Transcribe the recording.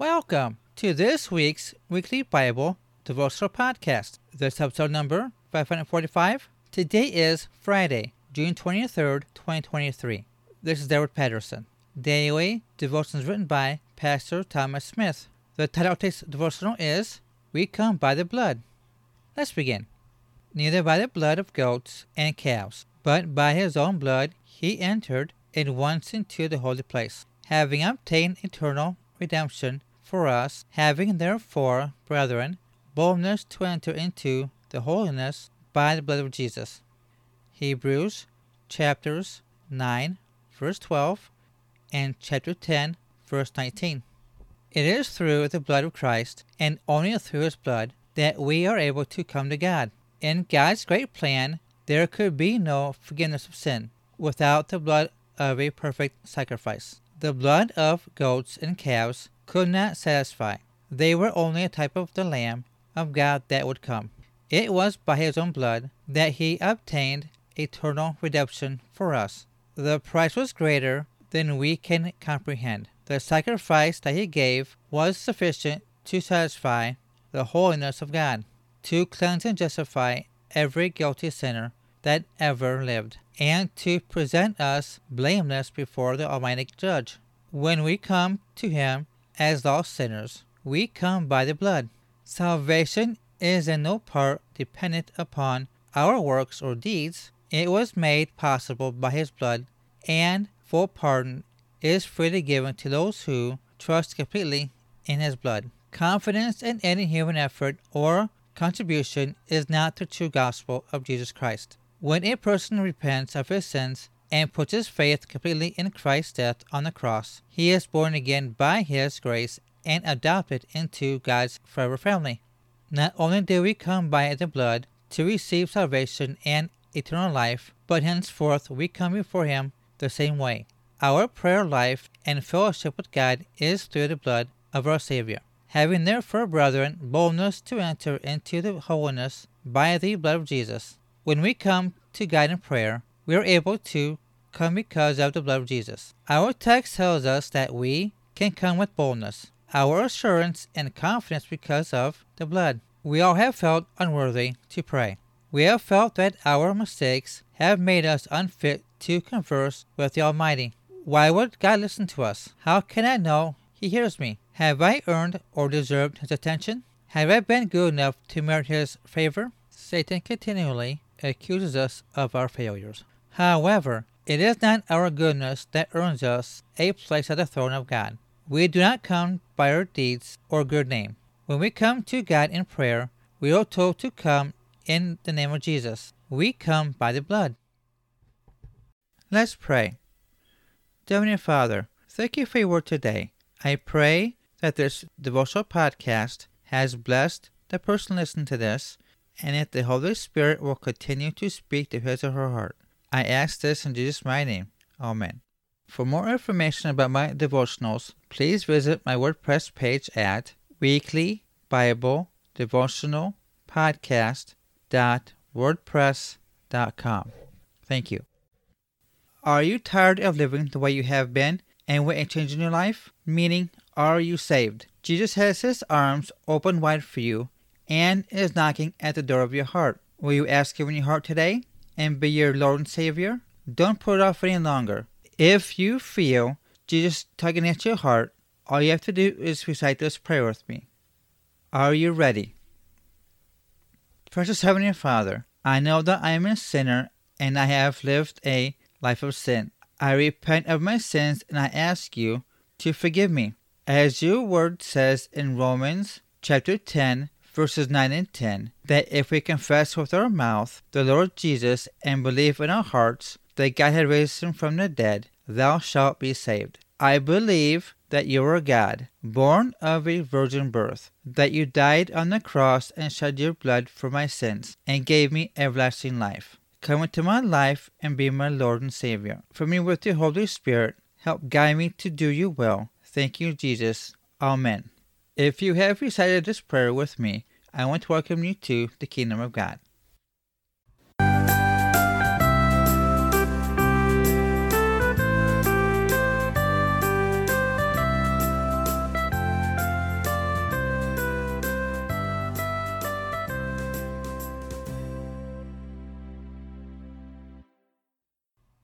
Welcome to this week's weekly Bible devotional podcast. This episode number 545. Today is Friday, June 23rd, 2023. This is Edward Patterson. Daily devotions written by Pastor Thomas Smith. The title of today's devotional is We Come by the Blood. Let's begin. Neither by the blood of goats and calves, but by his own blood he entered in once into the holy place, having obtained eternal redemption for us, having therefore, brethren, boldness to enter into the holiness by the blood of Jesus. Hebrews chapters 9, verse 12, and chapter 10, verse 19. It is through the blood of Christ, and only through his blood, that we are able to come to God. In God's great plan, there could be no forgiveness of sin without the blood of a perfect sacrifice. The blood of goats and calves could not satisfy. They were only a type of the Lamb of God that would come. It was by his own blood that he obtained eternal redemption for us. The price was greater than we can comprehend. The sacrifice that he gave was sufficient to satisfy the holiness of God, to cleanse and justify every guilty sinner that ever lived, and to present us blameless before the Almighty Judge. When we come to him as lost sinners, we come by the blood. Salvation is in no part dependent upon our works or deeds. It was made possible by his blood, and full pardon is freely given to those who trust completely in his blood. Confidence in any human effort or contribution is not the true gospel of Jesus Christ. When a person repents of his sins and puts his faith completely in Christ's death on the cross, he is born again by his grace and adopted into God's forever family. Not only do we come by the blood to receive salvation and eternal life, but henceforth we come before him the same way. Our prayer life and fellowship with God is through the blood of our Savior. Having therefore, brethren, boldness to enter into the holiness by the blood of Jesus, when we come to God in prayer, we are able to come because of the blood of Jesus. Our text tells us that we can come with boldness, our assurance and confidence because of the blood. We all have felt unworthy to pray. We have felt that our mistakes have made us unfit to converse with the Almighty. Why would God listen to us? How can I know He hears me? Have I earned or deserved His attention? Have I been good enough to merit His favor? Satan continually accuses us of our failures. However, it is not our goodness that earns us a place at the throne of God. We do not come by our deeds or good name. When we come to God in prayer, we are told to come in the name of Jesus. We come by the blood. Let's pray. Heavenly Father, thank you for your word today. I pray that this devotional podcast has blessed the person listening to this and that the Holy Spirit will continue to speak to his or her heart. I ask this in Jesus' mighty name. Amen. For more information about my devotionals, please visit my WordPress page at Weekly Bible Devotional Podcast.wordpress.com. Thank you. Are you tired of living the way you have been and want a change in your life? Meaning, are you saved? Jesus has his arms open wide for you and is knocking at the door of your heart. Will you ask him in your heart today and be your Lord and Savior? Don't put it off any longer. If you feel Jesus tugging at your heart, all you have to do is recite this prayer with me. Are you ready? Precious Heavenly Father, I know that I am a sinner and I have lived a life of sin. I repent of my sins and I ask you to forgive me. As your word says in Romans chapter 10, verses 9 and 10, that if we confess with our mouth the Lord Jesus and believe in our hearts that God had raised him from the dead, thou shalt be saved. I believe that you are God, born of a virgin birth, that you died on the cross and shed your blood for my sins, and gave me everlasting life. Come into my life and be my Lord and Savior. For me with the Holy Spirit, help guide me to do your will. Thank you, Jesus. Amen. If you have recited this prayer with me, I want to welcome you to the kingdom of God.